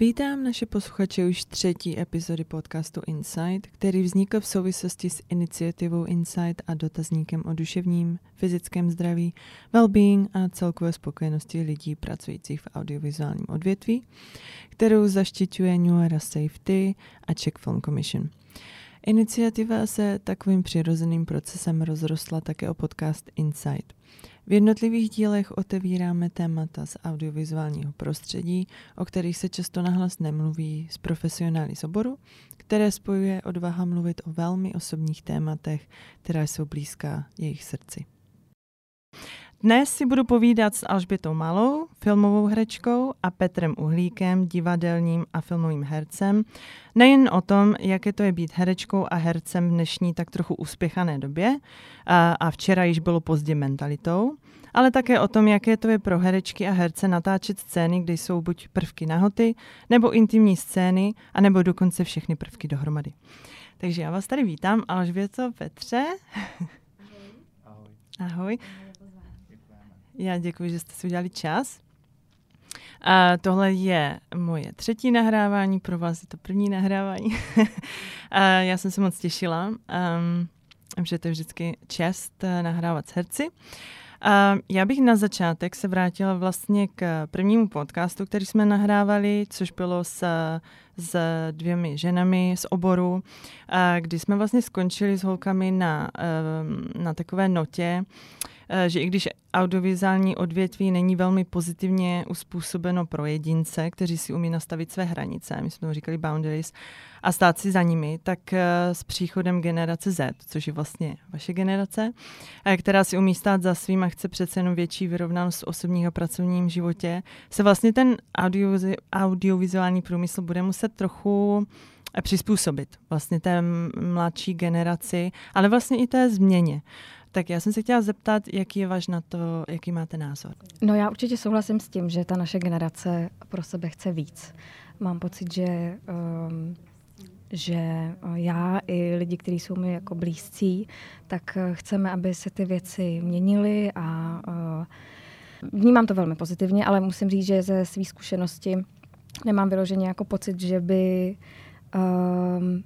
Vítám naše posluchače už třetí epizody podcastu Insight, který vznikl v souvislosti s iniciativou Insight a dotazníkem o duševním, fyzickém zdraví, well-being a celkové spokojenosti lidí pracujících v audiovizuálním odvětví, kterou zaštiťuje New Era Safety a Czech Film Commission. Iniciativa se takovým přirozeným procesem rozrostla také o podcast Insight. V jednotlivých dílech otevíráme témata z audiovizuálního prostředí, o kterých se často nahlas nemluví s profesionály z oboru, které spojuje odvaha mluvit o velmi osobních tématech, která jsou blízká jejich srdci. Dnes si budu povídat s Alžbětou Malou, filmovou herečkou a Petrem Uhlíkem, divadelním a filmovým hercem. Nejen o tom, jaké to je být herečkou a hercem v dnešní tak trochu uspěchané době a, a včera již bylo pozdě mentalitou, ale také o tom, jaké to je pro herečky a herce natáčet scény, kde jsou buď prvky nahoty, nebo intimní scény, anebo dokonce všechny prvky dohromady. Takže já vás tady vítám, Alžběto Petře. Ahoj. Ahoj. Já děkuji, že jste si udělali čas. A tohle je moje třetí nahrávání, pro vás je to první nahrávání. a já jsem se moc těšila, um, že to je vždycky čest uh, nahrávat s herci. A já bych na začátek se vrátila vlastně k prvnímu podcastu, který jsme nahrávali, což bylo s, s dvěmi ženami z oboru, kdy jsme vlastně skončili s holkami na, um, na takové notě, Eh, že i když audiovizuální odvětví není velmi pozitivně uspůsobeno pro jedince, kteří si umí nastavit své hranice, my jsme to říkali boundaries, a stát si za nimi, tak eh, s příchodem generace Z, což je vlastně vaše generace, eh, která si umí stát za svým a chce přece jenom větší vyrovnanost v osobním a pracovním životě, se vlastně ten audio, audiovizuální průmysl bude muset trochu přizpůsobit vlastně té mladší generaci, ale vlastně i té změně. Tak já jsem se chtěla zeptat, jaký je váš na to, jaký máte názor? No já určitě souhlasím s tím, že ta naše generace pro sebe chce víc. Mám pocit, že um, že já i lidi, kteří jsou mi jako blízcí, tak chceme, aby se ty věci měnily a uh, vnímám to velmi pozitivně, ale musím říct, že ze své zkušenosti nemám vyloženě jako pocit, že by um,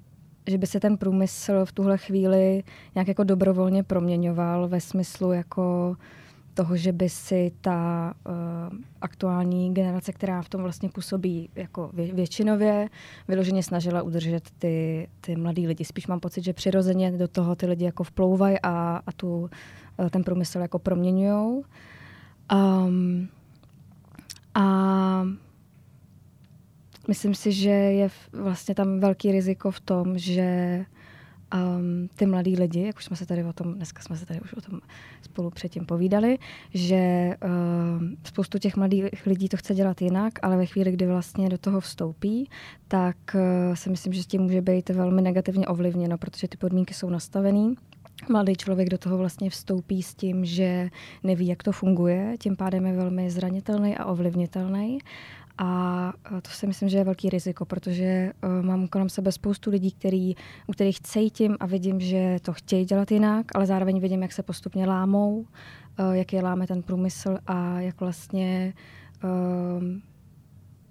že by se ten průmysl v tuhle chvíli nějak jako dobrovolně proměňoval ve smyslu jako toho, že by si ta uh, aktuální generace, která v tom vlastně působí jako vě- většinově, vyloženě snažila udržet ty, ty mladý lidi. Spíš mám pocit, že přirozeně do toho ty lidi jako vplouvají a, a tu, uh, ten průmysl jako proměňují. Um, a Myslím si, že je vlastně tam velký riziko v tom, že um, ty mladí lidi, jak už jsme se tady o tom, dneska jsme se tady už o tom spolu předtím povídali, že uh, spoustu těch mladých lidí to chce dělat jinak, ale ve chvíli, kdy vlastně do toho vstoupí, tak uh, si myslím, že s tím může být velmi negativně ovlivněno, protože ty podmínky jsou nastavené. Mladý člověk do toho vlastně vstoupí s tím, že neví, jak to funguje, tím pádem je velmi zranitelný a ovlivnitelný. A to si myslím, že je velký riziko, protože uh, mám kolem sebe spoustu lidí, který, u kterých cítím a vidím, že to chtějí dělat jinak, ale zároveň vidím, jak se postupně lámou, uh, jak je láme ten průmysl a jak vlastně uh,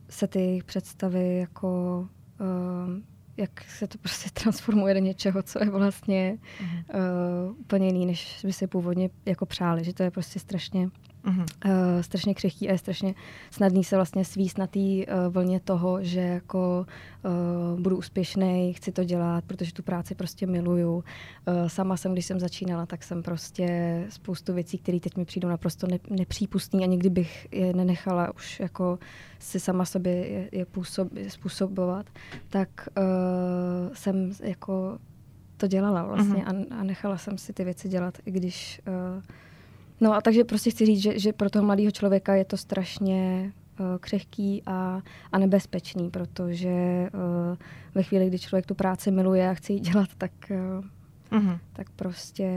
se ty představy jako jak se to prostě transformuje do něčeho, co je vlastně uh, úplně jiný, než by si původně jako přáli, že to je prostě strašně uh-huh. uh, strašně křehký a je strašně snadný se vlastně svíst na té uh, vlně toho, že jako uh, budu úspěšný, chci to dělat, protože tu práci prostě miluju. Uh, sama jsem, když jsem začínala, tak jsem prostě spoustu věcí, které teď mi přijdou naprosto ne- nepřípustný a nikdy bych je nenechala už jako si sama sobě je, je působ, způsobovat, tak uh, jsem jako to dělala vlastně uh-huh. a, a nechala jsem si ty věci dělat, i když uh, No a takže prostě chci říct, že, že pro toho mladého člověka je to strašně uh, křehký a, a nebezpečný, protože uh, ve chvíli, kdy člověk tu práci miluje a chce ji dělat, tak, uh, uh-huh. tak prostě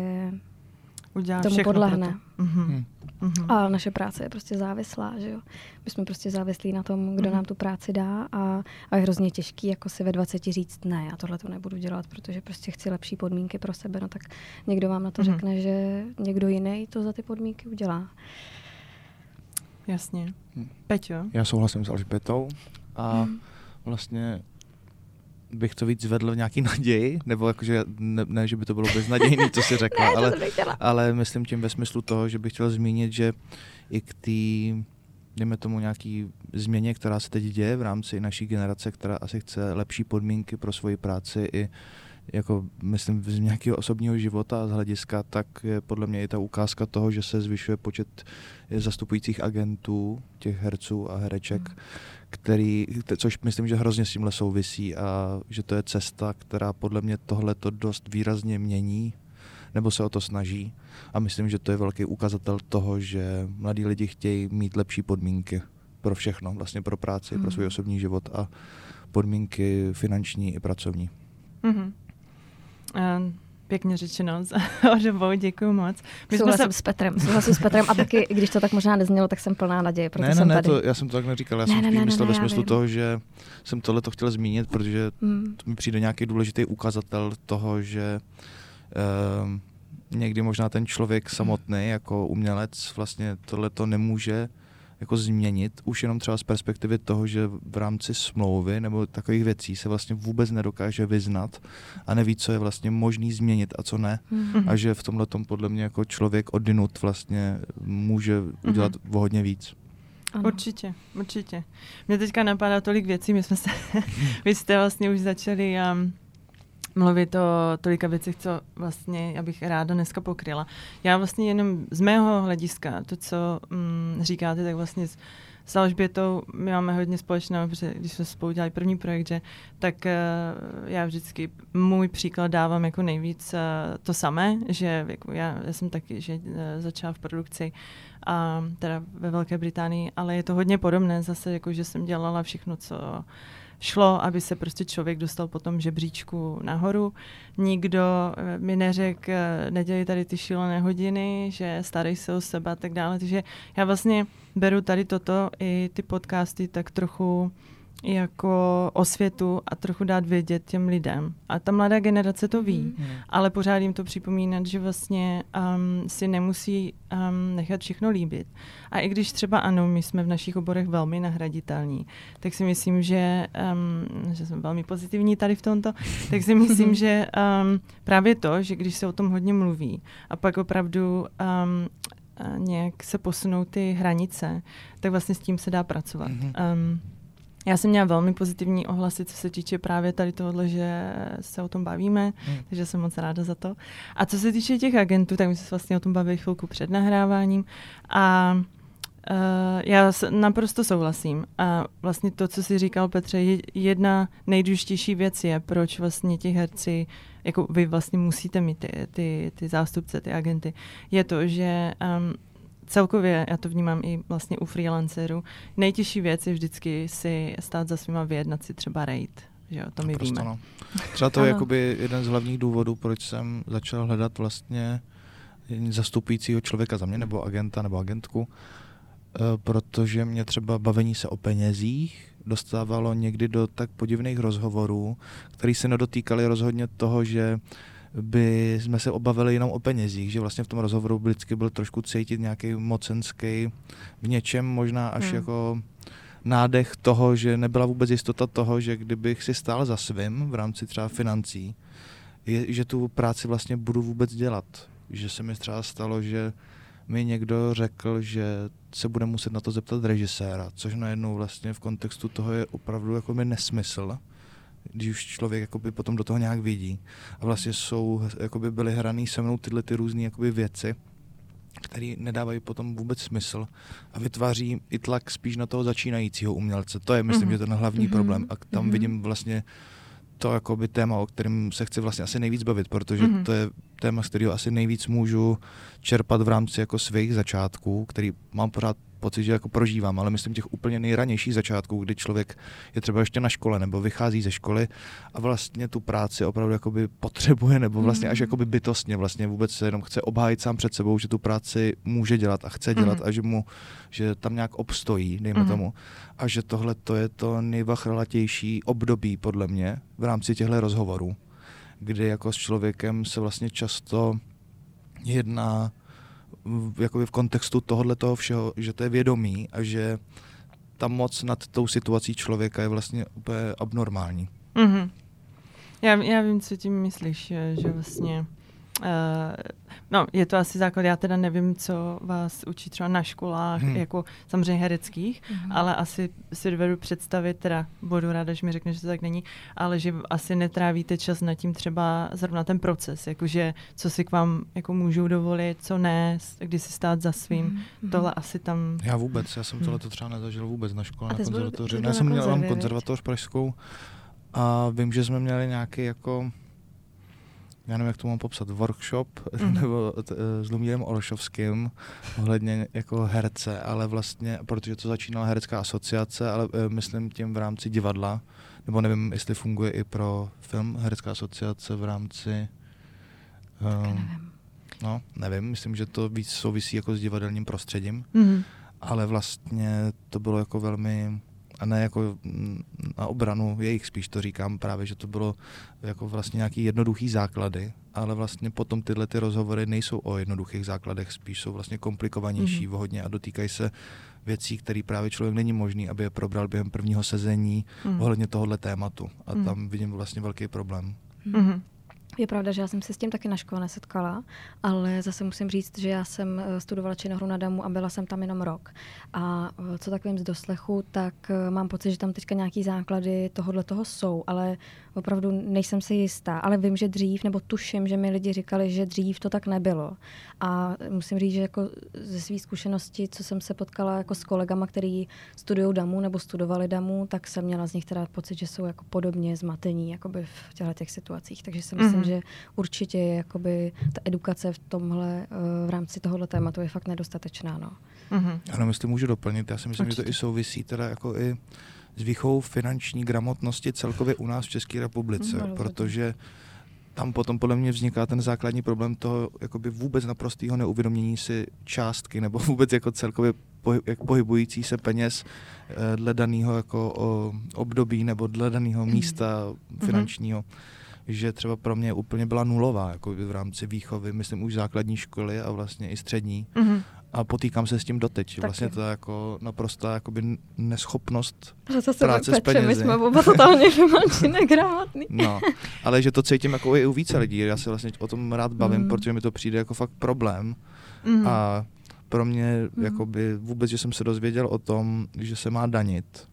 Udělá tomu podlehne. Uh-huh. Mm-hmm. A naše práce je prostě závislá, že jo. My jsme prostě závislí na tom, kdo mm-hmm. nám tu práci dá a, a je hrozně těžký jako si ve 20 říct, ne, já tohle to nebudu dělat, protože prostě chci lepší podmínky pro sebe, no tak někdo vám na to mm-hmm. řekne, že někdo jiný to za ty podmínky udělá. Jasně. Hm. Peťo? Já souhlasím s Alžbětou a mm. vlastně bych to víc vedl v nějaký naději, nebo jakože ne, ne že by to bylo beznadějný, co si řekla, ale, ale myslím tím ve smyslu toho, že bych chtěl zmínit, že i k té, dejme tomu nějaký změně, která se teď děje v rámci naší generace, která asi chce lepší podmínky pro svoji práci i jako myslím z nějakého osobního života a z hlediska, tak je podle mě i ta ukázka toho, že se zvyšuje počet zastupujících agentů, těch herců a hereček, mm. který, což myslím, že hrozně s tímhle souvisí a že to je cesta, která podle mě tohle to dost výrazně mění nebo se o to snaží a myslím, že to je velký ukazatel toho, že mladí lidi chtějí mít lepší podmínky pro všechno, vlastně pro práci, mm. pro svůj osobní život a podmínky finanční i pracovní. Mm-hmm. Uh, pěkně řečeno, Ořebou, děkuji moc. My Souhlasím se... s Petrem, souhlasím s Petrem a taky, když to tak možná neznělo, tak jsem plná naděje, proto ne, ne, jsem ne, tady. To, já jsem to tak neříkal, já ne, jsem ne, spíš ne, myslel ne, ve smyslu toho, že jsem tohle to chtěl zmínit, protože hmm. to mi přijde nějaký důležitý ukazatel toho, že uh, někdy možná ten člověk samotný jako umělec vlastně tohle to nemůže jako změnit, už jenom třeba z perspektivy toho, že v rámci smlouvy nebo takových věcí se vlastně vůbec nedokáže vyznat a neví, co je vlastně možný změnit a co ne. Mm-hmm. A že v tomhle tom podle mě jako člověk odinut vlastně může udělat mm-hmm. hodně víc. Ano. Určitě, určitě. Mě teďka napadá tolik věcí, my jsme se, vy jste vlastně už začali um, mluvit o tolika věcech, co vlastně já bych ráda dneska pokryla. Já vlastně jenom z mého hlediska, to, co mm, říkáte, tak vlastně s, s Alžbětou my máme hodně společného, protože když jsme spolu dělali první projekt, že, tak uh, já vždycky můj příklad dávám jako nejvíc uh, to samé, že jako já, já jsem taky že, uh, začala v produkci a teda ve Velké Británii, ale je to hodně podobné zase, jako že jsem dělala všechno, co šlo, aby se prostě člověk dostal po tom žebříčku nahoru. Nikdo eh, mi neřekl, eh, nedělej tady ty šílené hodiny, že starej se o sebe a tak dále. Takže já vlastně beru tady toto i ty podcasty tak trochu jako osvětu a trochu dát vědět těm lidem. A ta mladá generace to ví, mm. ale pořád jim to připomínat, že vlastně um, si nemusí um, nechat všechno líbit. A i když třeba ano, my jsme v našich oborech velmi nahraditelní, tak si myslím, že, um, že jsem velmi pozitivní tady v tomto, tak si myslím, že um, právě to, že když se o tom hodně mluví a pak opravdu um, nějak se posunou ty hranice, tak vlastně s tím se dá pracovat. Mm-hmm. Um, já jsem měla velmi pozitivní ohlasy, co se týče právě tady tohohle, že se o tom bavíme, hmm. takže jsem moc ráda za to. A co se týče těch agentů, tak my jsme se vlastně o tom bavili chvilku před nahráváním a Uh, já s, naprosto souhlasím. A vlastně to, co jsi říkal, Petře, je, jedna nejdůležitější věc je, proč vlastně ti herci, jako vy vlastně musíte mít ty, ty, ty zástupce, ty agenty, je to, že um, celkově já to vnímám i vlastně u freelancerů. Nejtěžší věc je vždycky si stát za svýma vyjednat si třeba rate. Že jo, to my víme. No. Třeba to je jakoby jeden z hlavních důvodů, proč jsem začal hledat vlastně zastupujícího člověka za mě, nebo agenta, nebo agentku, eh, protože mě třeba bavení se o penězích dostávalo někdy do tak podivných rozhovorů, který se nedotýkali rozhodně toho, že by jsme se obavili jenom o penězích, že vlastně v tom rozhovoru vždycky byl trošku cítit nějaký mocenský v něčem možná až hmm. jako nádech toho, že nebyla vůbec jistota toho, že kdybych si stál za svým v rámci třeba financí, je, že tu práci vlastně budu vůbec dělat. Že se mi třeba stalo, že mi někdo řekl, že se bude muset na to zeptat režiséra, což najednou vlastně v kontextu toho je opravdu jako mi nesmysl když už člověk jakoby potom do toho nějak vidí. A vlastně jsou, jakoby byly hraný se mnou tyhle ty různé jakoby věci, které nedávají potom vůbec smysl a vytváří i tlak spíš na toho začínajícího umělce. To je, myslím, mm-hmm. že ten hlavní mm-hmm. problém. A tam mm-hmm. vidím vlastně to jakoby téma, o kterém se chci vlastně asi nejvíc bavit, protože mm-hmm. to je téma, z kterého asi nejvíc můžu čerpat v rámci jako svých začátků, který mám pořád pocit, že jako prožívám, ale myslím těch úplně nejranějších začátků, kdy člověk je třeba ještě na škole nebo vychází ze školy a vlastně tu práci opravdu jakoby potřebuje nebo vlastně mm. až jakoby bytostně vlastně vůbec se jenom chce obhájit sám před sebou, že tu práci může dělat a chce dělat mm. a že mu, že tam nějak obstojí, dejme mm. tomu. A že tohle to je to nejvachralatější období podle mě v rámci těchto rozhovorů, kdy jako s člověkem se vlastně často jedná jakoby v kontextu tohohle toho všeho, že to je vědomí a že ta moc nad tou situací člověka je vlastně úplně abnormální. Mm-hmm. Já, já vím, co tím myslíš, že vlastně Uh, no, je to asi základ. Já teda nevím, co vás učí třeba na školách, hmm. jako samozřejmě hereckých, hmm. ale asi si dovedu představit, teda budu ráda, že mi řekne, že to tak není, ale že asi netrávíte čas nad tím třeba zrovna ten proces, jakože co si k vám jako můžou dovolit, co ne, kdy si stát za svým. Hmm. Tohle asi tam... Já vůbec, já jsem tohle to třeba nezažil vůbec na škole, na konzervatoři. Já jsem měl konzervatoř pražskou a vím, že jsme měli nějaký jako já nevím, jak to mám popsat, workshop mm. nebo t, eh, s Lumírem Ološovským ohledně jako herce, ale vlastně, protože to začínala herecká asociace, ale uh, myslím tím v rámci divadla, nebo nevím, jestli funguje i pro film herecká asociace v rámci... Um, nevím. No, nevím, myslím, že to víc souvisí jako s divadelním prostředím, mm. ale vlastně to bylo jako velmi a ne jako na obranu jejich, spíš to říkám právě, že to bylo jako vlastně nějaký jednoduchý základy, ale vlastně potom tyhle ty rozhovory nejsou o jednoduchých základech, spíš jsou vlastně komplikovanější mm-hmm. hodně a dotýkají se věcí, které právě člověk není možný, aby je probral během prvního sezení mm-hmm. ohledně tohohle tématu. A mm-hmm. tam vidím vlastně velký problém. Mm-hmm. Je pravda, že já jsem se s tím taky na škole nesetkala, ale zase musím říct, že já jsem eh, studovala Činohru na Damu a byla jsem tam jenom rok. A eh, co tak vím z doslechu, tak eh, mám pocit, že tam teďka nějaký základy tohohle toho jsou, ale opravdu nejsem si jistá. Ale vím, že dřív, nebo tuším, že mi lidi říkali, že dřív to tak nebylo. A musím říct, že jako ze své zkušenosti, co jsem se potkala jako s kolegama, kteří studují Damu nebo studovali Damu, tak jsem měla z nich teda pocit, že jsou jako podobně zmatení jakoby v těchto těch situacích. Takže si myslím, mm-hmm že určitě je jakoby ta edukace v tomhle, eh, v rámci tohohle tématu je fakt nedostatečná. No. Mm-hmm. Ano, jestli můžu doplnit, já si myslím, určitě. že to i souvisí teda jako i s výchovou finanční gramotnosti celkově u nás v České republice, mm, protože tam potom podle mě vzniká ten základní problém toho jakoby vůbec naprostého neuvědomění si částky nebo vůbec jako celkově jak pohybující se peněz eh, dle daného jako období nebo dle daného místa mm-hmm. finančního. Mm-hmm že třeba pro mě úplně byla nulová jako v rámci výchovy, myslím už základní školy a vlastně i střední. Mm-hmm. A potýkám se s tím doteď. Taky. Vlastně to je jako naprostá jakoby neschopnost to práce s penězi. My jsme oba totálně finančně negramotní. No, ale že to cítím jako i u více lidí. Já se vlastně o tom rád bavím, mm. protože mi to přijde jako fakt problém. Mm. A pro mě mm. jakoby vůbec, že jsem se dozvěděl o tom, že se má danit,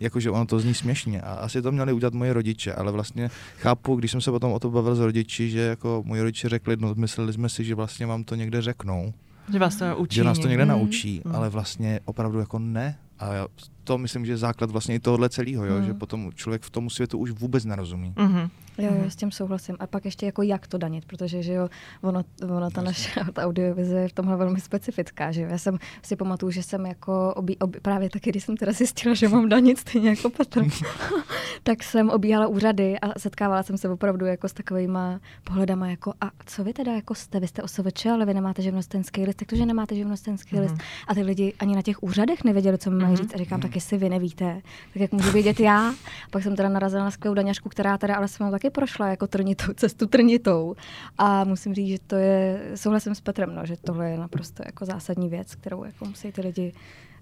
jakože ono to zní směšně a asi to měli udělat moje rodiče, ale vlastně chápu, když jsem se potom o to bavil s rodiči, že jako moji rodiče řekli, no mysleli jsme si, že vlastně vám to někde řeknou. Že vás to učí. Že nás to někde mm. naučí, mm. ale vlastně opravdu jako ne. A já to myslím, že je základ vlastně i tohohle celého, jo, mm. že potom člověk v tom světu už vůbec nerozumí. Mm-hmm. Jo, jo, s tím souhlasím. A pak ještě jako jak to danit, protože že jo, ono, ono ta naše ta audiovize je v tomhle velmi specifická, že jo. Já jsem si pamatuju, že jsem jako obí, obí, právě taky, když jsem teda zjistila, že mám danit stejně jako Petr, tak jsem obíhala úřady a setkávala jsem se opravdu jako s takovýma pohledama jako a co vy teda jako jste, vy jste OSVČ, ale vy nemáte živnostenský list, tak to, že nemáte živnostenský mm-hmm. list. A ty lidi ani na těch úřadech nevěděli, co mi mají mm-hmm. říct. A říkám, mm-hmm. tak jestli vy nevíte, tak jak můžu vědět já. A pak jsem teda narazila na skvělou daňařku, která teda ale jsem taky taky prošla jako trnitou, cestu trnitou. A musím říct, že to je, souhlasím s Petrem, no, že tohle je naprosto jako zásadní věc, kterou jako musí ty lidi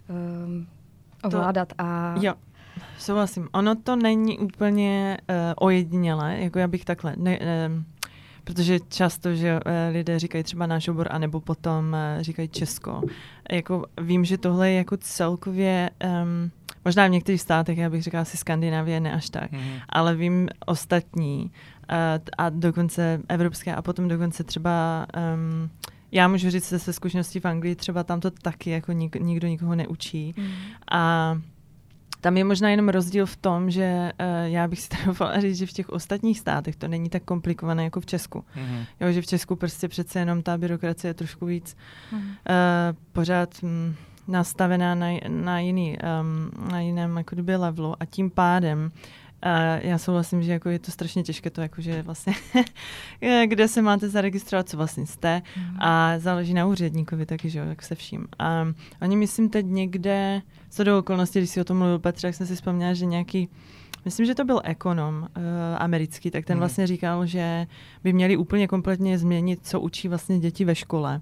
um, ovládat. To, a jo. Souhlasím. Ono to není úplně uh, ojedinělé, jako já bych takhle, ne, uh, protože často, že uh, lidé říkají třeba náš obor, anebo potom uh, říkají Česko. Jako vím, že tohle je jako celkově um, Možná v některých státech, já bych říkala asi Skandinávie, ne až tak, mm. ale vím ostatní a, a dokonce evropské a potom dokonce třeba um, já můžu říct se zkušeností v Anglii, třeba tam to taky jako nik, nikdo nikoho neučí. Mm. A tam je možná jenom rozdíl v tom, že uh, já bych si troufala říct, že v těch ostatních státech to není tak komplikované jako v Česku. Mm-hmm. Jo, že v Česku prostě přece jenom ta byrokracie je trošku víc mm. uh, pořád... Mm, nastavená na, na, jiný, um, na jiném jako kdyby levelu a tím pádem Uh, já souhlasím, že jako je to strašně těžké to jakože vlastně, kde se máte zaregistrovat, co vlastně jste mm. a záleží na úředníkovi taky, že jo, jak se vším. A oni myslím teď někde, co do okolností, když si o tom mluvil Petr, tak jsem si vzpomněla, že nějaký myslím, že to byl ekonom uh, americký, tak ten Mhm. vlastně říkal, že by měli úplně kompletně změnit, co učí vlastně děti ve škole.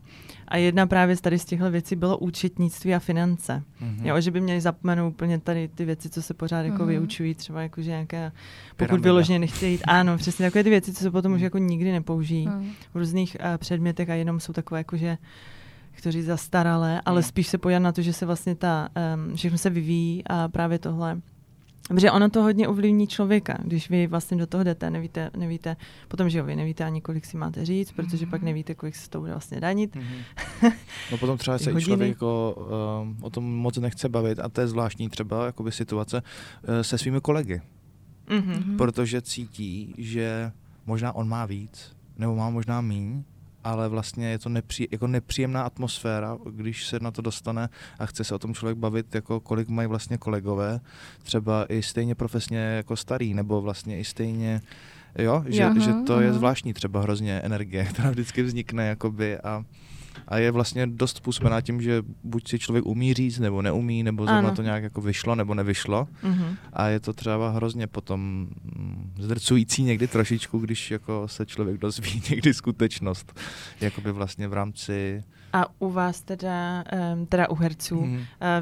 A jedna právě z tady z těchto věcí bylo účetnictví a finance. Mhm. Jo, že by měli zapomenout úplně tady ty věci, co se pořád jako Mhm. vyučují, třeba jako že nějaké, pokud Pyramida. vyloženě nechtějí jít, ano, přesně takové ty věci, co se potom už jako nikdy nepoužijí Hmm. v různých uh, předmětech a jenom jsou takové jako, že kteří zastaralé, ale Hmm. spíš se podívat na to, že se vlastně ta, um, všechno se vyvíjí a právě tohle Protože ono to hodně ovlivní člověka, když vy vlastně do toho jdete, nevíte, nevíte potom, že jo, vy nevíte ani kolik si máte říct, protože pak nevíte, kolik se to bude vlastně danit. Mhm. No potom třeba se i hodiny. člověk jako, um, o tom moc nechce bavit a to je zvláštní třeba jakoby situace uh, se svými kolegy, Mhm. Mhm. protože cítí, že možná on má víc, nebo má možná míň, ale vlastně je to nepří, jako nepříjemná atmosféra, když se na to dostane a chce se o tom člověk bavit, jako kolik mají vlastně kolegové, třeba i stejně profesně jako starý, nebo vlastně i stejně, jo, že, Jo. že to je mhm. zvláštní třeba hrozně energie, která vždycky vznikne jakoby a a je vlastně dost způsobená tím, že buď si člověk umí říct, nebo neumí, nebo zrovna Ano. to nějak jako vyšlo, nebo nevyšlo. Mhm. A je to třeba hrozně potom mm, zdrcující někdy trošičku, když jako se člověk dozví někdy skutečnost, jakoby vlastně v rámci... A u vás teda, um, teda u herců. Uh,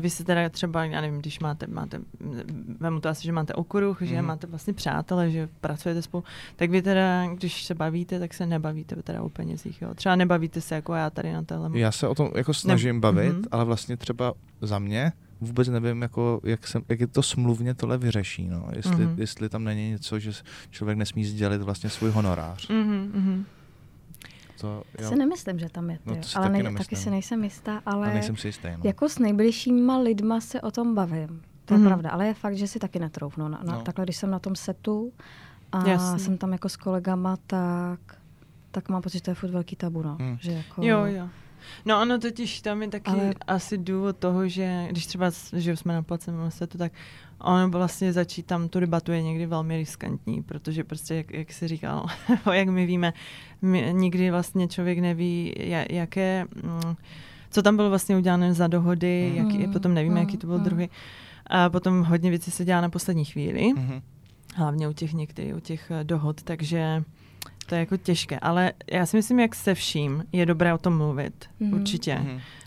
vy se teda třeba, já nevím, když máte, máte vemu to asi, že máte okruh, že Mhm. máte vlastně přátele, že pracujete spolu, tak vy teda, když se bavíte, tak se nebavíte teda o penězích, jo? Třeba nebavíte se jako já tady na téhle. Já se o tom jako snažím bavit, Mhm. ale vlastně třeba za mě vůbec nevím, jako, jak, jsem, jak je to smluvně tohle vyřeší. No. Jestli, Mhm. jestli tam není něco, že člověk nesmí sdělit vlastně svůj honorář. Mhm, mhm. To, jo. Si nemyslím, že tam je to, No, to si ale taky ne, nemyslím. taky si nejsem jistá, ale A nejsem si jistý. No. jako s nejbližšíma lidma se o tom bavím. To je Mhm. pravda, ale je fakt, že si taky netroufnu. Na, na, No. Takhle, když jsem na tom setu a Jasně. jsem tam jako s kolegama, tak, tak mám pocit, že to je furt velký tabu. No. Hmm. Že jako, Jo, jo. No ono totiž tam je taky Ale... Asi důvod toho, že když třeba že jsme na placem setu, tak ono vlastně začít tam tu debatu je někdy velmi riskantní, protože prostě, jak, jak se říkal, jak my víme, my, nikdy vlastně člověk neví, ja- jaké, mm, co tam bylo vlastně udělané za dohody, Mhm. jaký, potom nevíme, Mhm, jaký to byl mhm. druhý. A potom hodně věcí se dělá na poslední chvíli, Mhm. hlavně u těch některých, u těch eh, dohod, takže to je jako těžké. Ale já si myslím, jak se vším, je dobré o tom mluvit, Mhm. určitě.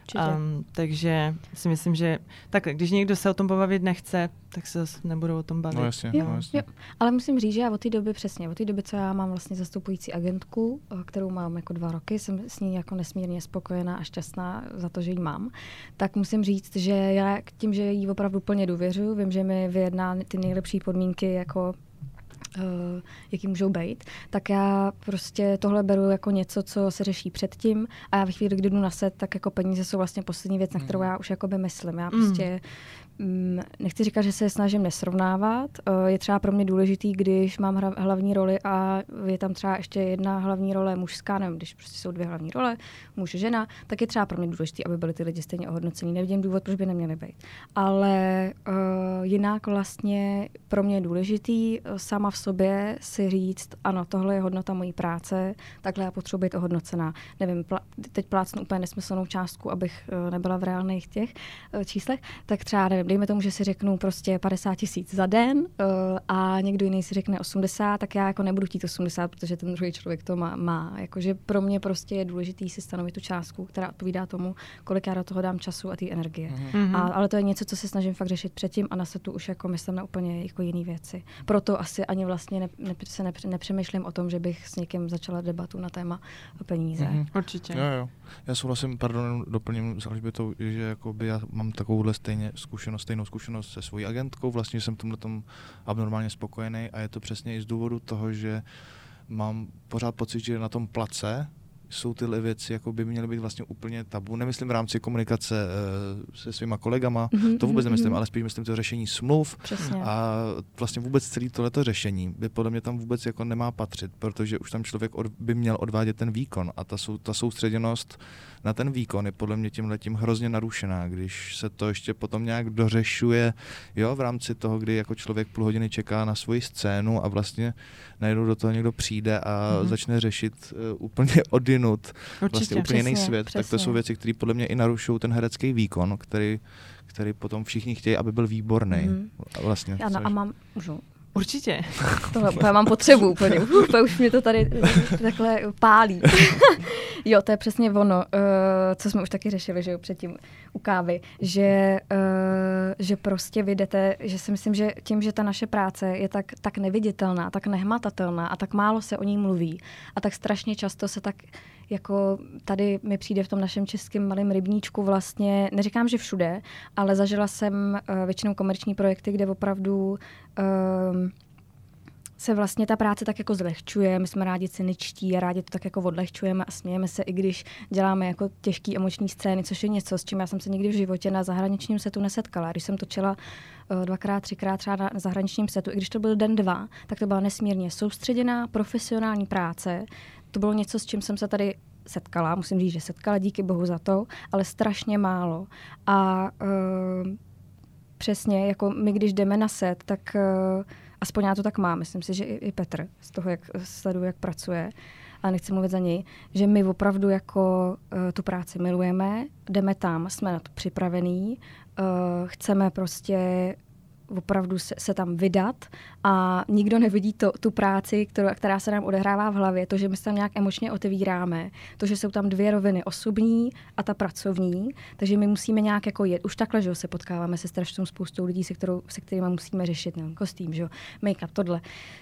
Určitě. Um, takže si myslím, že tak, když někdo se o tom pobavit nechce, tak se zase nebudou o tom bavit. No jasně, Jo, no jasně. jo. Ale musím říct, že já od té doby přesně, od té doby, co já mám vlastně zastupující agentku, eh, kterou mám jako dva roky, jsem s ní jako nesmírně spokojená a šťastná za to, že ji mám, tak musím říct, že já k tím, že jí opravdu plně důvěřuji, vím, že mi vyjedná ty nejlepší podmínky jako jaký můžou být, tak já prostě tohle beru jako něco, co se řeší předtím a já ve chvíli, kdy jdu na set, tak jako peníze jsou vlastně poslední věc, na kterou Mhm. já už jakoby myslím. Já Mm. prostě mm, nechci říkat, že se snažím nesrovnávat. Eh, Je třeba pro mě důležitý, když mám hlavní roli a je tam třeba ještě jedna hlavní role mužská, nevím, když prostě jsou dvě hlavní role, muž a žena, tak je třeba pro mě důležitý, aby byly ty lidi stejně ohodnocení. Nevidím důvod, proč by neměly být. Ale uh, jinak vlastně pro mě je důležitý eh, sama v sobě si říct, ano, tohle je hodnota mojí práce, takhle já potřebuji být ohodnocená. Nevím, teď plácnu úplně nesmyslnou částku, abych nebyla v reálných těch číslech, tak třeba, nevím, dejme tomu, že si řeknu prostě 50 tisíc za den uh, a někdo jiný si řekne 80, tak já jako nebudu chtít 80, protože ten druhý člověk to má. má. Jakože pro mě prostě je důležitý si stanovit tu částku, která odpovídá tomu, kolik já do toho dám času a té energie. Mhm. Mhm. A, ale to je něco, co se snažím fakt řešit předtím a na setu už jako myslím na úplně jako jiné věci. Proto asi ani vlastně ne, ne, se nepře, nepřemýšlím o tom, že bych s někým začala debatu na téma peníze. Mhm. Určitě. Jo, jo. Já souhlasím, pardon, doplním s Alžbětou, že jakoby já mám takovouhle stejně zkušenost, stejnou zkušenost se svojí agentkou, vlastně jsem tomhle tom abnormálně spokojený a je to přesně i z důvodu toho, že mám pořád pocit, že na tom place jsou tyhle věci, jako by měly být vlastně úplně tabu. Nemyslím v rámci komunikace eh, se svýma kolegama, Mhm, to vůbec mhm, nemyslím, mhm. ale spíš myslím to řešení smluv, Přesně. a vlastně vůbec celé tohleto řešení by podle mě tam vůbec jako nemá patřit, protože už tam člověk od, by měl odvádět ten výkon a ta, sou, ta soustředěnost na ten výkon je podle mě tím letím hrozně narušená, když se to ještě potom nějak dořešuje, jo, v rámci toho, kdy jako člověk půl hodiny čeká na svoji scénu a vlastně najednou do toho někdo přijde a Mhm. mm-hmm. začne řešit uh, úplně odinut Určitě. vlastně úplně jiný přesně, svět, tak to přesně. jsou věci, které podle mě i narušují ten herecký výkon, který, který potom všichni chtějí, aby byl výborný. Mhm. Vlastně, Ano, což- a mám, můžu, Určitě. Tohle já mám potřebu úplně. Úplně už mě to tady takhle pálí. jo, to je přesně ono, uh, co jsme už taky řešili, že jo, předtím u kávy, že, uh, že prostě vidíte, že si myslím, že tím, že ta naše práce je tak, tak neviditelná, tak nehmatatelná a tak málo se o ní mluví a tak strašně často se tak jako tady mi přijde v tom našem českém malém rybníčku vlastně, neříkám, že všude, ale zažila jsem uh, většinou komerční projekty, kde opravdu uh, se vlastně ta práce tak jako zlehčuje, my jsme rádi cyničtí a rádi to tak jako odlehčujeme a smějeme se, i když děláme jako těžké emoční scény, což je něco, s čím já jsem se nikdy v životě na zahraničním setu nesetkala. Když jsem točila uh, dvakrát, třikrát třeba na zahraničním setu, i když to byl den dva, tak to byla nesmírně soustředěná profesionální práce, to bylo něco, s čím jsem se tady setkala, musím říct, že setkala, díky bohu za to, ale strašně málo. A uh, přesně, jako my, když jdeme na set, tak uh, aspoň já to tak mám, myslím si, že i, i Petr, z toho, jak sleduje, jak pracuje, ale nechci mluvit za něj, že my opravdu jako uh, tu práci milujeme, jdeme tam, jsme na to připravení, uh, chceme prostě opravdu se, se tam vydat a nikdo nevidí to, tu práci, kterou, která se nám odehrává v hlavě, to, že my se tam nějak emočně otevíráme, to, že jsou tam dvě roviny, osobní a ta pracovní, takže my musíme nějak jako jet. Už takhle, že se potkáváme se strašnou spoustou lidí, se, kterou, se kterými musíme řešit, nevím, kostým, že make-up, tohle.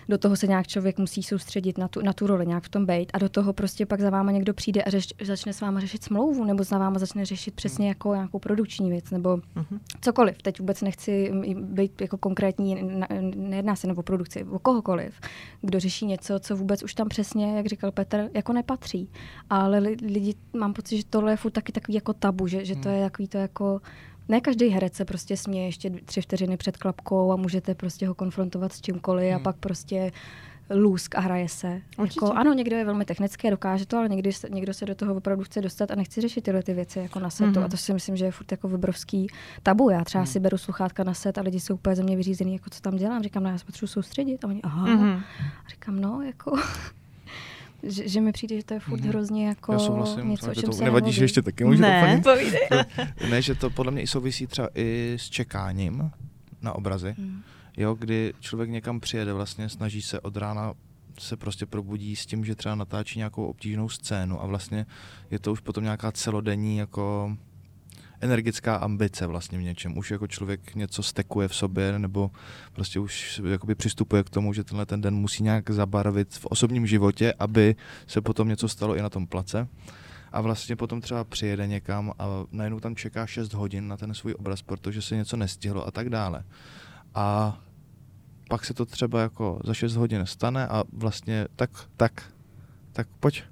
Do toho se nějak člověk musí soustředit na tu, na tu roli, nějak v tom být a do toho prostě pak za váma někdo přijde a řeš, začne s váma řešit smlouvu nebo za váma začne řešit přesně jako nějakou produkční věc nebo uh-huh. cokoliv. Teď vůbec nechci být jako konkrétní, nejedná se nebo produkci, o kohokoliv, kdo řeší něco, co vůbec už tam přesně, jak říkal Petr, jako nepatří. Ale lidi, mám pocit, že tohle je furt taky takový jako tabu, že, že to hmm. je takový to jako ne každý herec se prostě směje ještě tři vteřiny před klapkou a můžete prostě ho konfrontovat s čímkoliv hmm. a pak prostě lůsk a hraje se. Jako, ano, někdo je velmi technický a dokáže to, ale někdy, někdo se do toho opravdu chce dostat a nechci řešit tyhle ty věci jako na setu. Mm-hmm. A to si myslím, že je furt jako obrovský tabu. Já třeba mm. si beru sluchátka na set a lidi jsou úplně ze mě vyřízený, jako co tam dělám. Říkám, no já se potřebuji soustředit. A oni, aha. Mm-hmm. A říkám, no, jako že, že mi přijde, že to je furt mm. hrozně jako Já něco, o čem to se nevadí, že ještě taky můžu ne, ne, že to podle mě i souvisí třeba i s čekáním na obrazy. Mm jo, kdy člověk někam přijede, vlastně snaží se od rána se prostě probudí s tím, že třeba natáčí nějakou obtížnou scénu a vlastně je to už potom nějaká celodenní jako energická ambice vlastně v něčem. Už jako člověk něco stekuje v sobě nebo prostě už jakoby přistupuje k tomu, že tenhle ten den musí nějak zabarvit v osobním životě, aby se potom něco stalo i na tom place. A vlastně potom třeba přijede někam a najednou tam čeká 6 hodin na ten svůj obraz, protože se něco nestihlo a tak dále. A pak se to třeba jako za 6 hodin stane a vlastně tak, tak, tak pojď.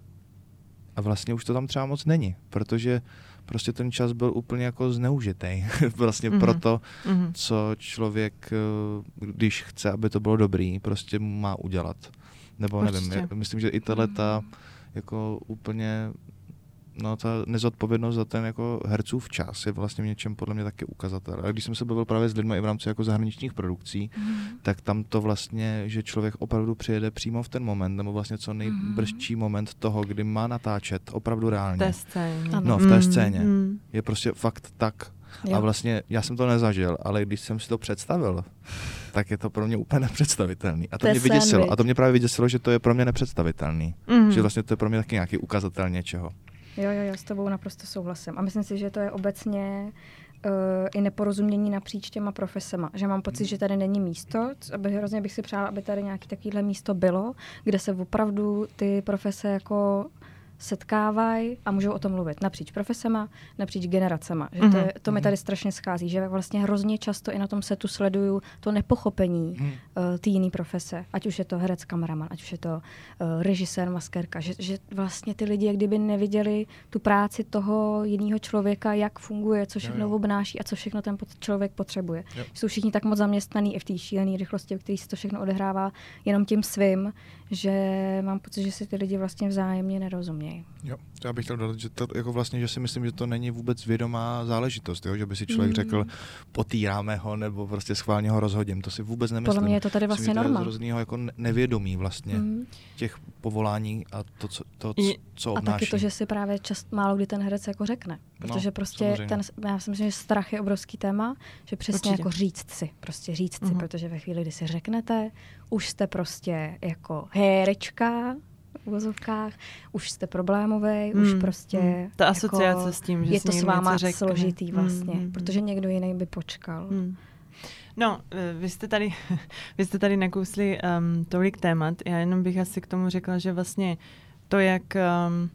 A vlastně už to tam třeba moc není, protože prostě ten čas byl úplně jako zneužitý. vlastně mm-hmm. proto, mm-hmm. co člověk, eh, když chce, aby to bylo dobrý, prostě má udělat. Nebo Určitě. nevím, myslím, že i tahle ta jako úplně no ta nezodpovědnost za ten jako hercův čas je vlastně v něčem podle mě taky ukazatel. A když jsem se bavil právě s lidmi i v rámci jako zahraničních produkcí, mm. tak tam to vlastně, že člověk opravdu přijede přímo v ten moment, nebo vlastně co nejbrzčí mm. moment toho, kdy má natáčet opravdu reálně. V té scéně. No, v té mm. scéně. Mm. Je prostě fakt tak. Jo. A vlastně já jsem to nezažil, ale když jsem si to představil, tak je to pro mě úplně nepředstavitelný. A to, to mě vyděsilo. A to mě právě vyděsilo, že to je pro mě nepředstavitelný. Mm. Že vlastně to je pro mě taky nějaký ukazatel něčeho. Jo, jo, jo, s tobou naprosto souhlasím. A myslím si, že to je obecně uh, i neporozumění napříč těma profesema. Že mám pocit, že tady není místo, aby hrozně bych si přála, aby tady nějaké takovéhle místo bylo, kde se opravdu ty profese jako setkávají a můžou o tom mluvit napříč profesema, napříč generacema. Že to, je, to mi mhm. tady strašně schází, že vlastně hrozně často i na tom setu sleduju to nepochopení mm. uh, té jiné profese. Ať už je to herec, kameraman, ať už je to uh, režisér, maskerka. Že, že vlastně ty lidi, jak kdyby neviděli tu práci toho jiného člověka, jak funguje, co všechno jo, jo. obnáší a co všechno ten člověk potřebuje. Jo. Jsou všichni tak moc zaměstnaní i v té šílené rychlosti, v které se to všechno odehrává jenom tím svým, že mám pocit, že si ty lidi vlastně vzájemně nerozumí něj. Jo, já bych chtěl dodat, že to jako vlastně, že si myslím, že to není vůbec vědomá záležitost, jo? že by si člověk mm. řekl, potýráme ho nebo prostě schválně ho rozhodím. To si vůbec nemyslím. Podle mě je to tady vlastně myslím, norma. Je z jako nevědomí vlastně mm. těch povolání a to, co, to, co obnáší. A taky to, že si právě čas, málo kdy ten herec jako řekne. Protože no, prostě samozřejmě. ten, já si myslím, že strach je obrovský téma, že přesně Určitě. jako říct si, prostě říct mm-hmm. si, mhm. protože ve chvíli, kdy si řeknete, už jste prostě jako herečka, v uvozovkách, už jste problémový, mm, už hmm, prostě... Mm. Ta asociace jako, s tím, že Je to s váma složitý hmm, vlastně, mm, mm, protože někdo jiný by počkal. Mm. No, eh, vy jste tady, vy jste tady nakousli um, tolik témat. Já jenom bych asi k tomu řekla, že vlastně to, jak um,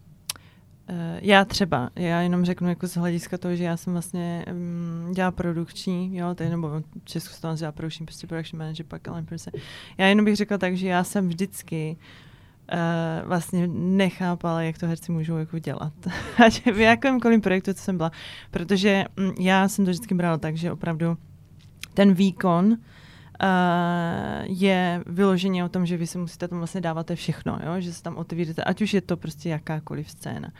já třeba, já jenom řeknu jako z hlediska toho, že já jsem vlastně um, dělala produkční, jo, tady, nebo v Česku dělá produkční, prostě production manager, pak ale prostě. Já jenom bych řekla tak, že já jsem vždycky uh, vlastně nechápala, jak to herci můžou jako dělat. Ať v jakémkoliv projektu, co jsem byla. Protože um, já jsem to vždycky brala tak, že opravdu ten výkon je vyloženě o tom, že vy si musíte tam vlastně dávat všechno, jo? že se tam otevíráte, ať už je to prostě jakákoliv scéna.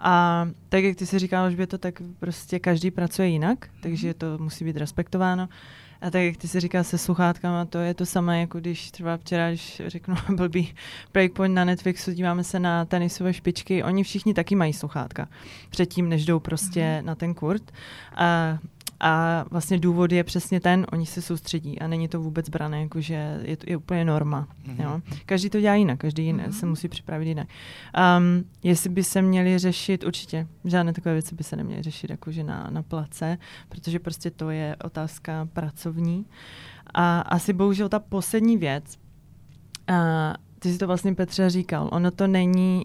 A tak, jak ty si říkala, že by to tak prostě každý pracuje jinak, takže to musí být respektováno. A tak, jak ty si říkal se sluchátkama, to je to samé, jako když třeba včera, když řeknu blbý breakpoint na Netflixu, díváme se na tenisové špičky, oni všichni taky mají sluchátka předtím, než jdou prostě mm-hmm. na ten kurt. A a vlastně důvod je přesně ten, oni se soustředí a není to vůbec brané, jakože je to je úplně norma. Mm-hmm. Jo? Každý to dělá jinak, každý jinak, mm-hmm. se musí připravit jinak. Um, jestli by se měli řešit, určitě žádné takové věci by se neměly řešit jakože na, na place, protože prostě to je otázka pracovní. A asi bohužel ta poslední věc, uh, ty jsi to vlastně Petře říkal, ono to není...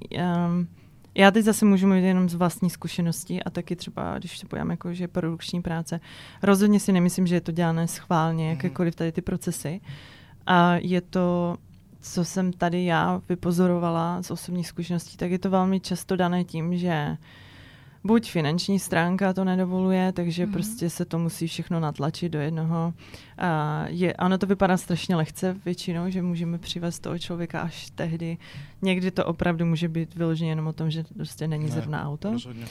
Um, já teď zase můžu mluvit jenom z vlastní zkušenosti a taky třeba, když se pojám jako, že produkční práce, rozhodně si nemyslím, že je to dělané schválně, mhm. jakékoliv tady ty procesy. A je to, co jsem tady já vypozorovala z osobních zkušeností, tak je to velmi často dané tím, že uh, buď finanční stránka to nedovoluje, takže mm-hmm. prostě se to musí všechno natlačit do jednoho. A je, ano, to vypadá strašně lehce většinou, že můžeme přivést toho člověka až tehdy. Někdy to opravdu může být vyloženě jenom o tom, že prostě není ne, zrovna auto. Rozhodně.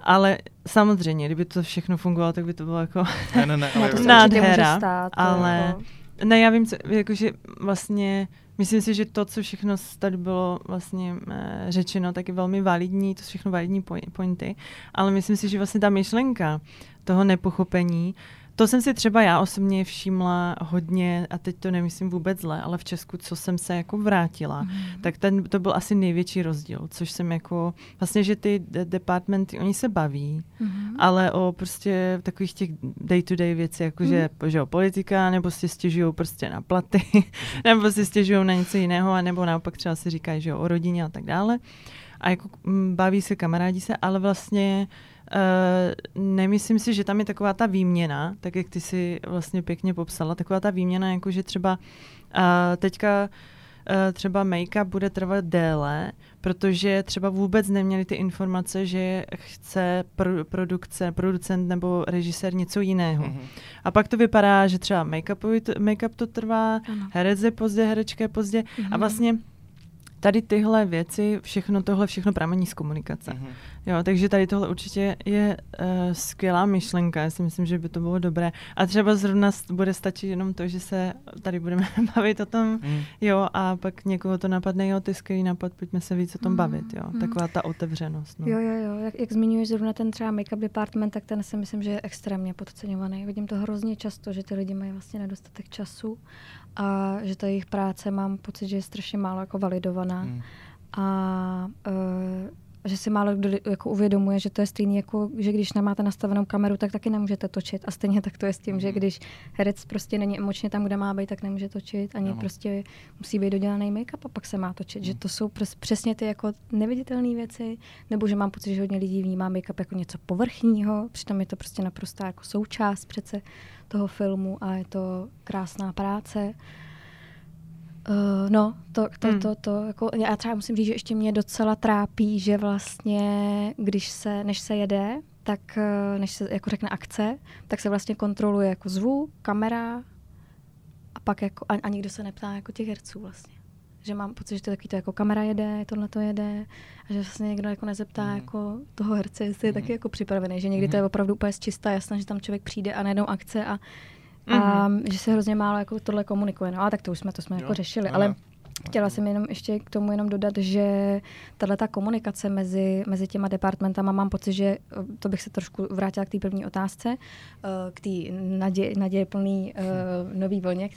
Ale samozřejmě, kdyby to všechno fungovalo, tak by to bylo jako ne, ne, ne, ale nádhera. Stát, ale jako... ne, já vím, co, jakože vlastně Myslím si, že to, co všechno tady bylo vlastně e, řečeno, tak je velmi validní, to jsou všechno validní pointy, ale myslím si, že vlastně ta myšlenka toho nepochopení to jsem si třeba já osobně všimla hodně, a teď to nemyslím vůbec zle, ale v Česku, co jsem se jako vrátila, mm. tak ten, to byl asi největší rozdíl, což jsem jako, vlastně, že ty departmenty, oni se baví, mm. ale o prostě takových těch day-to-day věcí, jako mm. že, že o politika, nebo si stěžují prostě na platy, nebo si stěžují na něco jiného, nebo naopak třeba si říkají, že o rodině a tak dále. A jako baví se, kamarádí se, ale vlastně Uh, nemyslím si, že tam je taková ta výměna, tak jak ty si vlastně pěkně popsala, taková ta výměna, jako že třeba uh, teďka uh, třeba make-up bude trvat déle, protože třeba vůbec neměli ty informace, že chce pro, produkce, producent nebo režisér něco jiného. Mm-hmm. A pak to vypadá, že třeba make-up, make-up to trvá, ano. herec je pozdě, herečka je pozdě mm-hmm. a mhm. vlastně tady tyhle věci, všechno tohle, všechno pramení z komunikace. Mm-hmm. Jo, takže tady tohle určitě je uh, skvělá myšlenka. Já si myslím, že by to bylo dobré. A třeba zrovna bude stačit jenom to, že se tady budeme bavit o tom, mm. jo, a pak někoho to napadne, jo, ty skvělý nápad, pojďme se víc o tom mm. bavit, jo. Mm. Taková ta otevřenost. No. Jo, jo, jo. Jak, jak zmiňuješ zrovna ten třeba make-up department, tak ten si myslím, že je extrémně podceňovaný. Vidím to hrozně často, že ty lidi mají vlastně nedostatek času a že ta jejich práce mám pocit, že je strašně málo jako validovaná. Mm. A uh, že si málo kdo jako uvědomuje, že to je stejný, jako že když nemáte nastavenou kameru, tak taky nemůžete točit. A stejně tak to je s tím, že mhm. když herec prostě není emočně tam, kde má být, tak nemůže točit. Ani no. prostě musí být dodělaný make-up a pak se má točit. Mm. Že mhm. to jsou přesně ty jako neviditelné věci, nebo že mám pocit, že hodně lidí vnímá make-up jako něco povrchního, přitom je to prostě naprosto jako součást přece toho filmu a je to krásná práce. Uh, no, to, to, hmm. to, to, jako, já třeba musím říct, že ještě mě docela trápí, že vlastně, když se, než se jede, tak uh, než se jako řekne akce, tak se vlastně kontroluje jako zvuk, kamera a pak jako, a, a nikdo se neptá jako těch herců vlastně. že mám pocit, že to je takový to jako kamera jede, tohle to jede a že vlastně někdo jako nezeptá mm. jako toho herce, jestli je mm. taky jako připravený, že někdy mm. to je opravdu úplně čistá jasná, že tam člověk přijde a najednou akce a, mm. a že se hrozně málo jako tohle komunikuje. No a tak to už jsme, to jsme jo. jako řešili, ale, ale Chtěla jsem jenom ještě k tomu jenom dodat, že tahle ta komunikace mezi, mezi těma departmentama, mám pocit, že to bych se trošku vrátila k té první otázce, eh, k té naděje, naděje plný uh, nový vlně,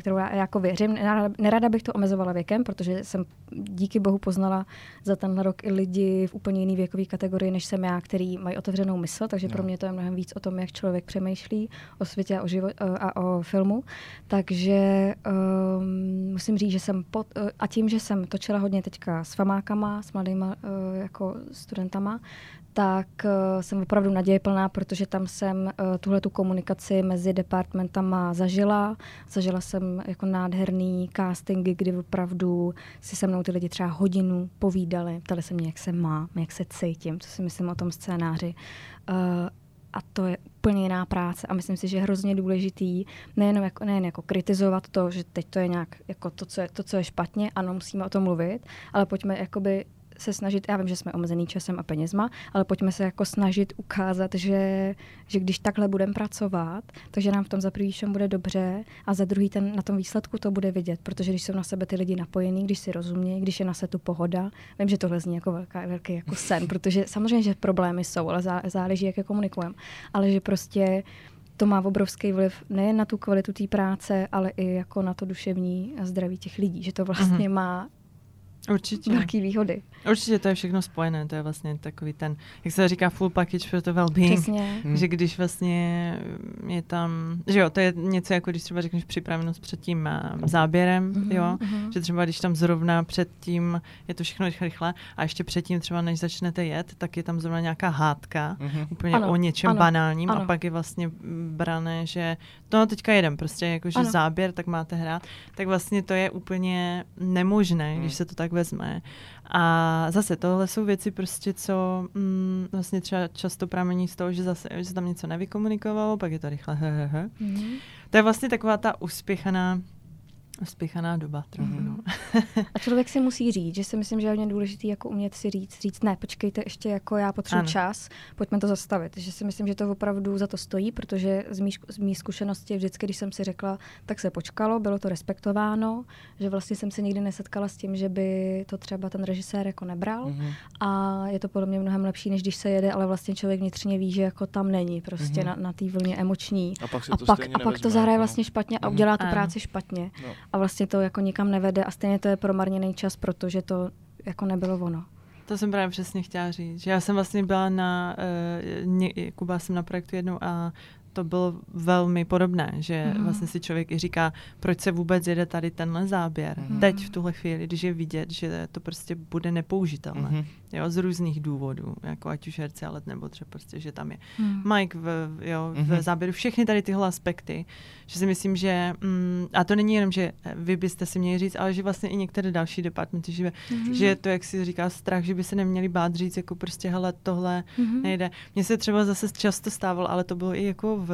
kterou já jako věřím. Nerada bych to omezovala věkem, protože jsem díky bohu poznala za ten rok i lidi v úplně jiný věkové kategorii, než jsem já, který mají otevřenou mysl, takže no. pro mě to je mnohem víc o tom, jak člověk přemýšlí o světě a o, živo- eh, a o filmu. Takže um, musím říct, že jsem pod, Eh, a tím, že jsem točila hodně teďka s famákama, s mladýma eh, jako studentama, tak eh, jsem opravdu naděje plná, protože tam jsem tuhle tu komunikaci mezi departmentama zažila. Zažila jsem jako nádherný castingy, kdy opravdu si se mnou ty lidi třeba hodinu povídali, ptali se mě, jak se má, jak se cítím, co si myslím o tom scénáři a to je úplně jiná práce. A myslím si, že je hrozně důležitý nejen jako, nejen jako kritizovat to, že teď to je nějak jako to, co je, to, co je špatně, ano, musíme o tom mluvit, ale pojďme jakoby se snažit, já vím, že jsme omezený časem a penězma, ale pojďme se jako snažit ukázat, že, že když takhle budeme pracovat, takže nám v tom za prvý všem bude dobře a za druhý ten, na tom výsledku to bude vidět, protože když jsou na sebe ty lidi napojení, když si rozumějí, když je na setu pohoda, vím, že tohle zní jako velká, velký jako sen, protože samozřejmě, že problémy jsou, ale zá, záleží, jak je komunikujeme, ale že prostě to má obrovský vliv nejen na tu kvalitu té práce, ale i jako na to duševní a zdraví těch lidí, že to vlastně mm-hmm. má Určitě. Velký výhody. Určitě to je všechno spojené, to je vlastně takový ten, jak se říká, full package pro to well-being. Přesně. Hmm. Že když vlastně je tam, že jo, to je něco jako když třeba řekneš připravenost před tím uh, záběrem, mm-hmm, jo, mm-hmm. že třeba když tam zrovna před tím je to všechno rychle, rychle a ještě předtím třeba než začnete jet, tak je tam zrovna nějaká hádka, mm-hmm. úplně ano, o něčem ano, banálním ano. a pak je vlastně brané, že to no teďka jedem, prostě jakože záběr, tak máte hrát, tak vlastně to je úplně nemožné, mm. když se to tak vezme. A zase tohle jsou věci prostě, co mm, vlastně třeba často pramení z toho, že zase že se tam něco nevykomunikovalo, pak je to rychle he, Mm. To je vlastně taková ta uspěchaná Spěchaná doba trochu, mm-hmm. no. A člověk si musí říct, že si myslím, že je hodně důležité jako umět si říct, říct ne, počkejte ještě jako já potřebuji čas, pojďme to zastavit. Že si myslím, že to opravdu za to stojí, protože z mý, z mý zkušenosti vždycky, když jsem si řekla, tak se počkalo, bylo to respektováno, že vlastně jsem se nikdy nesetkala s tím, že by to třeba ten režisér jako nebral mm-hmm. a je to podle mě mnohem lepší, než když se jede, ale vlastně člověk vnitřně ví, že jako tam není prostě mm-hmm. na, na té vlně emoční. A pak, a to pak, a pak to zahraje no. vlastně špatně a mhm. udělá tu práci špatně. No a vlastně to jako nikam nevede a stejně to je promarněný čas, protože to jako nebylo ono. To jsem právě přesně chtěla říct. Že já jsem vlastně byla na, uh, Kuba jsem na projektu jednou a to bylo velmi podobné, že mm. vlastně si člověk i říká, proč se vůbec jede tady tenhle záběr. Mm. Teď v tuhle chvíli, když je vidět, že to prostě bude nepoužitelné. Mm. Jo, z různých důvodů, jako ať už herci, ale nebo třeba prostě, že tam je mm. Mike v, jo, mm. v mhm. záběru, všechny tady tyhle aspekty, že si myslím, že, mm, a to není jenom, že vy byste si měli říct, ale že vlastně i některé další departmenty, že, mm. že to, jak si říká, strach, že by se neměli bát říct, jako prostě, hele, tohle mm. nejde. Mně se třeba zase často stávalo, ale to bylo i jako v,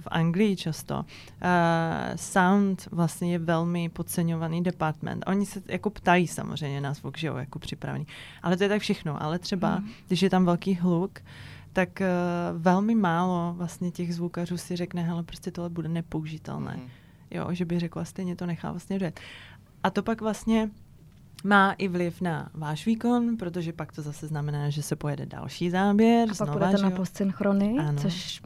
v Anglii často. Uh, sound vlastně je velmi podceňovaný department. Oni se jako ptají samozřejmě nás, že jo, jako připravení. Ale to je tak všechno. Ale třeba, mm. když je tam velký hluk, tak uh, velmi málo vlastně těch zvukařů si řekne, hele, prostě tohle bude nepoužitelné. Mm. Jo, že by řekla, stejně to nechá vlastně dojet. A to pak vlastně má i vliv na váš výkon, protože pak to zase znamená, že se pojede další záběr. A pak půjdete na postsynchrony, což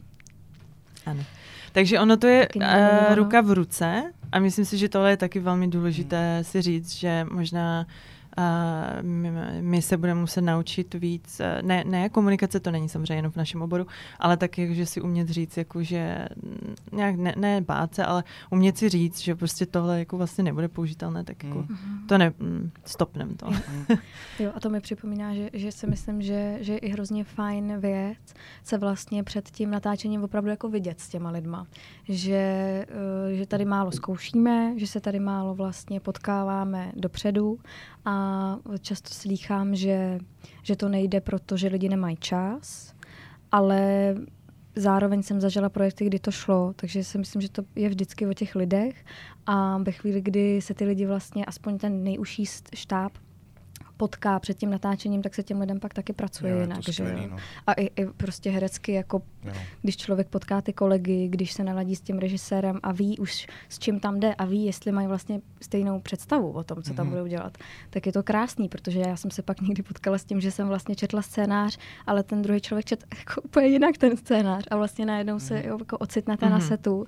ano. Takže ono to je uh, ruka v ruce a myslím si, že tohle je taky velmi důležité hmm. si říct, že možná Uh, my, my se budeme muset naučit víc, eh, ne, ne komunikace to není samozřejmě jenom v našem oboru, ale tak, že si umět říct, jako, že nějak ne, ne bát se, ale umět si říct, že prostě tohle jako vlastně nebude použitelné, tak jako mm. to ne, mm, stopnem to. jo, a to mi připomíná, že, že si myslím, že, že je i hrozně fajn věc se vlastně před tím natáčením opravdu jako vidět s těma lidma. Že, uh, že tady málo zkoušíme, že se tady málo vlastně potkáváme dopředu a často slýchám, že, že to nejde, protože lidi nemají čas, ale zároveň jsem zažila projekty, kdy to šlo, takže si myslím, že to je vždycky o těch lidech. A ve chvíli, kdy se ty lidi vlastně, aspoň ten nejužší štáb, potká před tím natáčením, tak se těm lidem pak taky pracuje jo, jinak. Skvělý, že jo? No. A i, i prostě herecky, jako jo. když člověk potká ty kolegy, když se naladí s tím režisérem a ví už s čím tam jde a ví, jestli mají vlastně stejnou představu o tom, co mm-hmm. tam mhm. budou dělat, tak je to krásný, protože já jsem se pak někdy potkala s tím, že jsem vlastně četla scénář, ale ten druhý člověk čet jako úplně jinak ten scénář a vlastně najednou mm-hmm. se mhm. jako ocitnete mm-hmm. na mhm. setu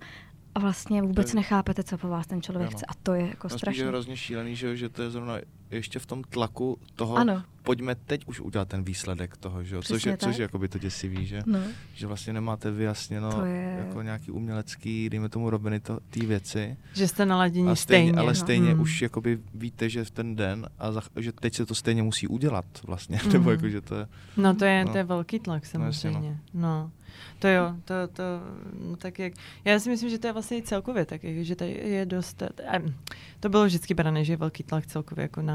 a vlastně vůbec to nechápete, co po vás ten člověk chce. A to je jako no, strašně. Je hrozně šílený, že, že to je zrovna ještě v tom tlaku toho, ano. pojďme teď už udělat ten výsledek toho, že? což je, což je jakoby to děsivý, že? No. že vlastně nemáte vyjasněno je... jako nějaký umělecký, dejme tomu robiny ty věci. Že jste naladění stejně, stejně. Ale no. stejně hmm. už jakoby víte, že v ten den a za, že teď se to stejně musí udělat vlastně, mm. nebo jako, že to je... No to je, no. to je velký tlak no, samozřejmě, no. no. To jo, to, to no, tak jak, já si myslím, že to je vlastně i celkově tak, že to je dost, to bylo vždycky brané, že je velký tlak celkově jako na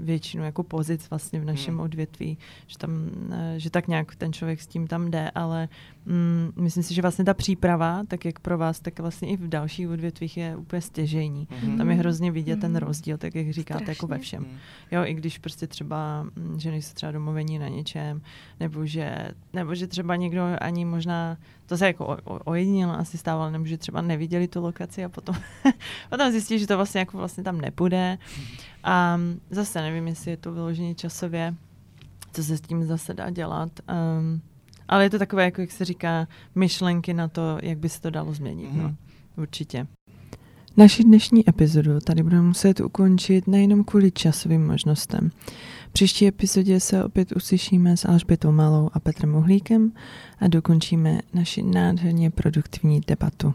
většinu jako pozic vlastně v našem hmm. odvětví, že tam, eh, že tak nějak ten člověk s tím tam jde, ale mm, myslím si, že vlastně ta příprava, tak jak pro vás, tak vlastně i v dalších odvětvích je úplně stěžejní. Hmm. Tam je hrozně vidět hmm. ten rozdíl, tak jak říkáte, Strašně. jako ve všem. Hmm. Jo, i když prostě třeba, mm, že nejsou třeba domovení na něčem, nebo že, nebo že třeba někdo ani možná, to se jako ojedinělo asi stávalo, nebo že třeba neviděli tu lokaci a potom, potom zjistí, že to vlastně jako vlastně tam nepůjde. A zase nevím, jestli je to vyloženě časově, co se s tím zase dá dělat. Um, ale je to takové, jako jak se říká, myšlenky na to, jak by se to dalo změnit. Mm. No, mhm. určitě. Naši dnešní epizodu tady budeme muset ukončit nejenom kvůli časovým možnostem. V příští epizodě se opět uslyšíme s Alžbětou Malou a Petrem Uhlíkem a dokončíme naši nádherně produktivní debatu.